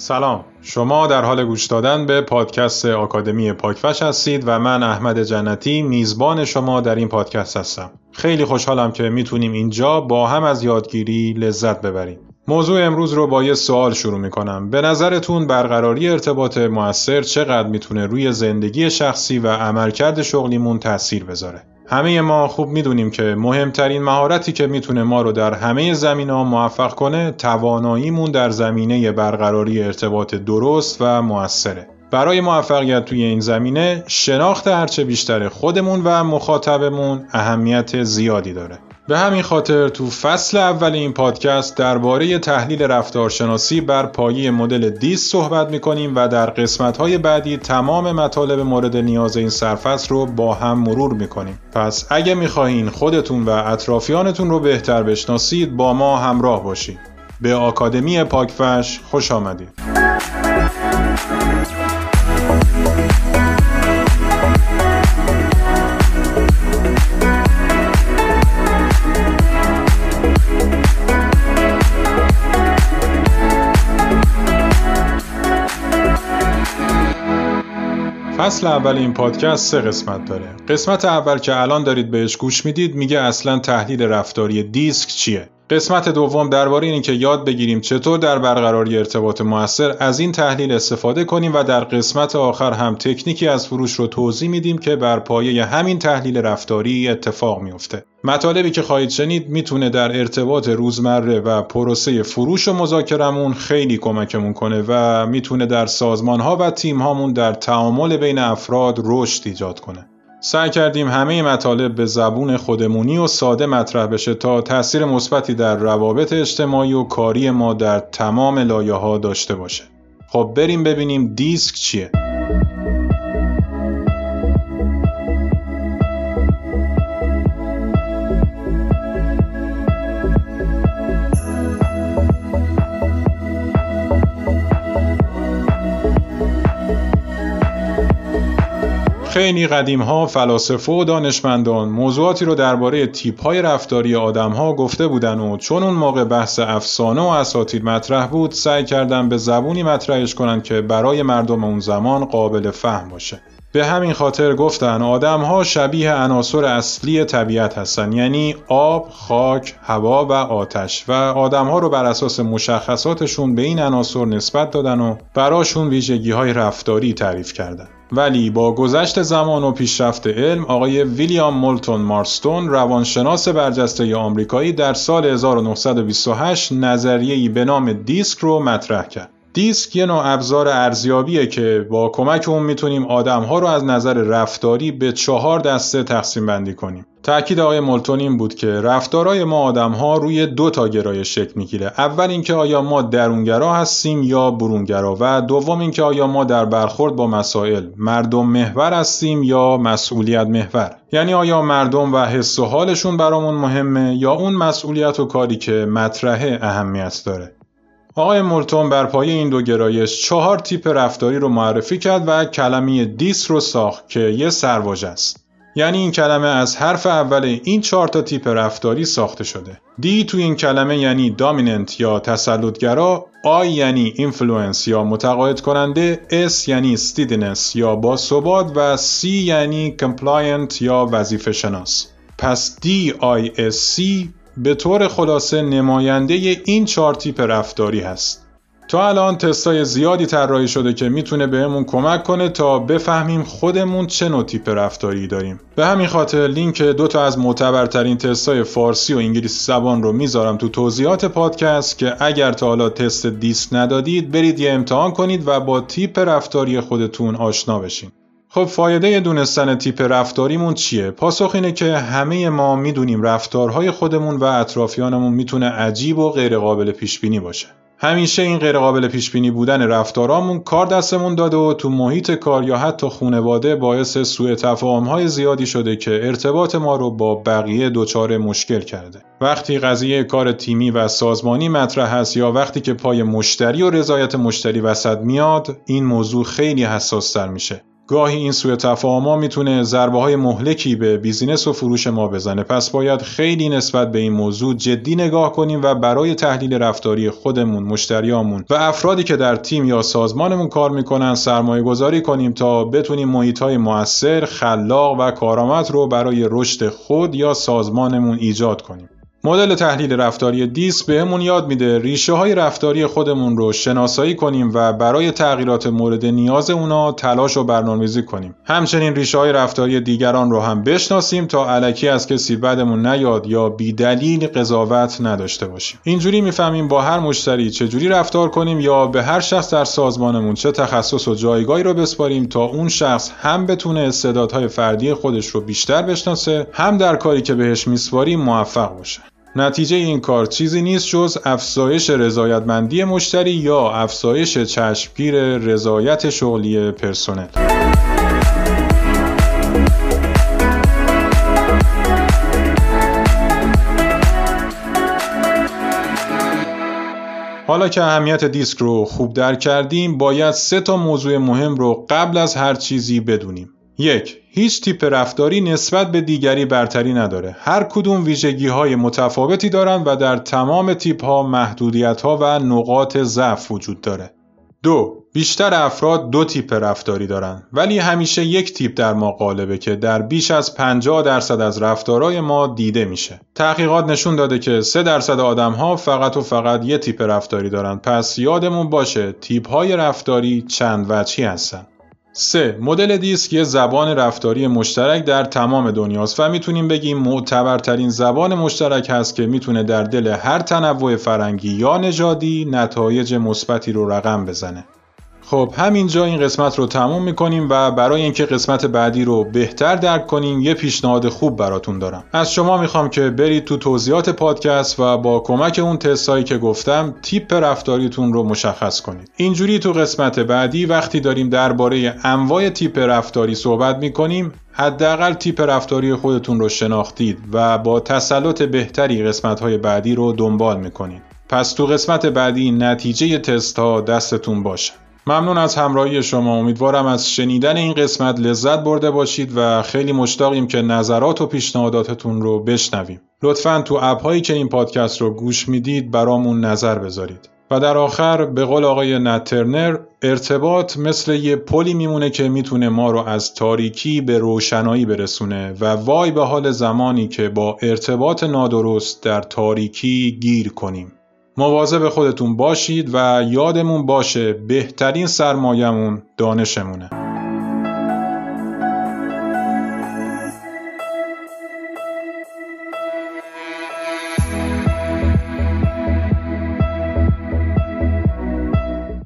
سلام. شما در حال گوش دادن به پادکست آکادمی پاکفش هستید و من احمد جنتی میزبان شما در این پادکست هستم. خیلی خوشحالم که می‌تونیم اینجا با هم از یادگیری لذت ببریم. موضوع امروز رو با یه سوال شروع می‌کنم. به نظرتون برقراری ارتباط موثر چقدر می‌تونه روی زندگی شخصی و عملکرد شغلیمون تاثیر بذاره؟ همه ما خوب می‌دونیم که مهمترین مهارتی که می‌تونه ما رو در همه زمین ها موفق کنه تواناییمون در زمینه برقراری ارتباط درست و موثره. برای موفقیت توی این زمینه شناخت هرچه بیشتر خودمون و مخاطبمون اهمیت زیادی داره. به همین خاطر تو فصل اول این پادکست درباره تحلیل رفتارشناسی بر پایه مدل دیس صحبت می‌کنیم و در قسمتهای بعدی تمام مطالب مورد نیاز این سرفصل رو با هم مرور می‌کنیم. پس اگه می‌خواهین خودتون و اطرافیانتون رو بهتر بشناسید با ما همراه باشید. به آکادمی پاکفش خوش آمدید. فصل اول این پادکست سه قسمت داره. قسمت اول که الان دارید بهش گوش می‌دید میگه اصلا تحلیل رفتاری دیسک چیه. قسمت دوم درباره اینه که یاد بگیریم چطور در برقراری ارتباط موثر از این تحلیل استفاده کنیم و در قسمت آخر هم تکنیکی از فروش رو توضیح میدیم که بر پایه همین تحلیل رفتاری اتفاق میفته. مطالبی که خواهید شنید می‌تونه در ارتباط روزمره و پروسه فروش و مذاکرمون خیلی کمکمون کنه و می‌تونه در سازمان ها و تیم هامون در تعامل بین افراد رشد ایجاد کنه. سعی کردیم همه مطالب به زبون خودمونی و ساده مطرح بشه تا تاثیر مثبتی در روابط اجتماعی و کاری ما در تمام لایه ها داشته باشه. خب بریم ببینیم دیسک چیه؟ خیلی قدیم ها فلاسفه و دانشمندان موضوعاتی رو درباره تیپ های رفتاری آدم ها گفته بودن و چون اون موقع بحث افسانه و اساطیر مطرح بود سعی کردن به زبونی مطرحش کنن که برای مردم اون زمان قابل فهم باشه به همین خاطر گفتن آدم ها شبیه عناصر اصلی طبیعت هستن یعنی آب، خاک، هوا و آتش و آدم ها رو بر اساس مشخصاتشون به این عناصر نسبت دادن و براشون ویژگی های رفتاری تعریف کردن. ولی با گذشت زمان و پیشرفت علم آقای ویلیام مولتون مارستون روانشناس برجسته آمریکایی در سال 1928 نظریه‌ای به نام دیسک رو مطرح کرد. دیسک یه نوع ابزار ارزیابیه که با کمک اون می‌تونیم آدمها رو از نظر رفتاری به چهار دسته تقسیم بندی کنیم. تأکید آقای مولتون این بود که رفتارهای ما آدمها روی دو تا گرایش شکل می‌گیره. اول اینکه آیا ما درونگرا هستیم یا برونگرا و دوم اینکه آیا ما در برخورد با مسائل مردم محور هستیم یا مسئولیت محور. یعنی آیا مردم و حس و حالشون برامون مهمه یا اون مسئولیت و کاری که مطرحه اهمیت داره. آقای مارستون بر پایه این دو گرایش چهار تیپ رفتاری رو معرفی کرد و کلمه دیس رو ساخت که یه سرواژه است. یعنی این کلمه از حرف اول این چهار تا تیپ رفتاری ساخته شده. D تو این کلمه یعنی dominant یا تسلطگرا، I یعنی influence یا متقاعد کننده، S یعنی steadiness یا با ثبات و C یعنی compliant یا وظیفه شناس. پس سی به طور خلاصه نماینده این چهار تیپ رفتاری هست. تا الان تستای زیادی طراحی شده که می‌تونه بهمون کمک کنه تا بفهمیم خودمون چه نوع تیپ رفتاری داریم. به همین خاطر لینک دو تا از معتبرترین تستای فارسی و انگلیسی زبان رو می‌ذارم تو توضیحات پادکست که اگر تا حالا تست دیسک ندادید برید یه امتحان کنید و با تیپ رفتاری خودتون آشنا بشین. خب فایده دونستن تیپ رفتاریمون چیه؟ پاسخ اینه که همه ما می‌دونیم رفتارهای خودمون و اطرافیانمون می‌تونه عجیب و غیرقابل پیش بینی باشه. همیشه این غیرقابل پیش بینی بودن رفتارامون کار دستمون داده و تو محیط کار یا حتی خونواده باعث سوء های زیادی شده که ارتباط ما رو با بقیه دچار مشکل کرده. وقتی قضیه کار تیمی و سازمانی مطرح هست یا وقتی که پای مشتری و رضایت مشتری وسط میاد این موضوع خیلی حساس تر میشه گاهی این سوء تفاهما می‌تونه ضربه های مهلکی به بیزینس و فروش ما بزنه. پس باید خیلی نسبت به این موضوع جدی نگاه کنیم و برای تحلیل رفتاری خودمون مشتریامون و افرادی که در تیم یا سازمانمون کار می‌کنن سرمایه گذاری کنیم تا بتونیم محیط های موثر خلاق و کارآمد رو برای رشد خود یا سازمانمون ایجاد کنیم. مدل تحلیل رفتاری دیسک بهمون یاد میده ریشه های رفتاری خودمون رو شناسایی کنیم و برای تغییرات مورد نیاز اونا تلاش و برنامه‌ریزی کنیم. همچنین ریشه های رفتاری دیگران رو هم بشناسیم تا علکی از کسی بدمون نیاد یا بیدلیل قضاوت نداشته باشیم. اینجوری می‌فهمیم با هر مشتری چجوری رفتار کنیم یا به هر شخص در سازمانمون چه تخصص و جایگاهی رو بسپاریم تا اون شخص هم بتونه استعدادهای فردی خودش رو بیشتر بشناسه هم در کاری که بهش میسپاریم موفق باشه. نتیجه این کار چیزی نیست جز افزایش رضایتمندی مشتری یا افزایش چشمگیر رضایت شغلی پرسنل. حالا که اهمیت دیسک رو خوب درک کردیم باید سه تا موضوع مهم رو قبل از هر چیزی بدونیم. یک هیچ تیپ رفتاری نسبت به دیگری برتری نداره. هر کدوم ویژگی های متفاوتی دارند و در تمام تیپ ها محدودیت ها و نقاط ضعف وجود داره. دو بیشتر افراد دو تیپ رفتاری دارن ولی همیشه یک تیپ در ما غالبه که در بیش از 50 درصد از رفتارهای ما دیده میشه. تحقیقات نشون داده که 3 درصد آدم ها فقط و فقط یک تیپ رفتاری دارن. پس یادمون باشه تیپ های رفتاری چند وجهی هستن. 3. مدل دیسک یه زبان رفتاری مشترک در تمام دنیاست و می‌تونیم بگیم معتبرترین زبان مشترک هست که می‌تونه در دل هر تنوع فرنگی یا نژادی نتایج مثبتی رو رقم بزنه. خب همینجا این قسمت رو تموم می‌کنیم و برای اینکه قسمت بعدی رو بهتر درک کنیم یه پیشنهاد خوب براتون دارم. از شما می‌خوام که برید تو توضیحات پادکست و با کمک اون تستایی که گفتم تیپ رفتاریتون رو مشخص کنید. اینجوری تو قسمت بعدی وقتی داریم درباره انواع تیپ رفتاری صحبت می‌کنیم حداقل تیپ رفتاری خودتون رو شناختید و با تسلط بهتری قسمت های بعدی رو دنبال می‌کنید. پس تو قسمت بعدی نتیجه تست ها دستتون باشه. ممنون از همراهی شما. امیدوارم از شنیدن این قسمت لذت برده باشید و خیلی مشتاقیم که نظرات و پیشنهاداتتون رو بشنویم. لطفا تو اپ هایی که این پادکست رو گوش می‌دید برامون نظر بذارید. و در آخر به قول آقای نترنر ارتباط مثل یه پلی میمونه که می‌تونه ما رو از تاریکی به روشنایی برسونه و وای به حال زمانی که با ارتباط نادرست در تاریکی گیر کنیم. مواظب خودتون باشید و یادمون باشه بهترین سرمایهمون دانشمونه.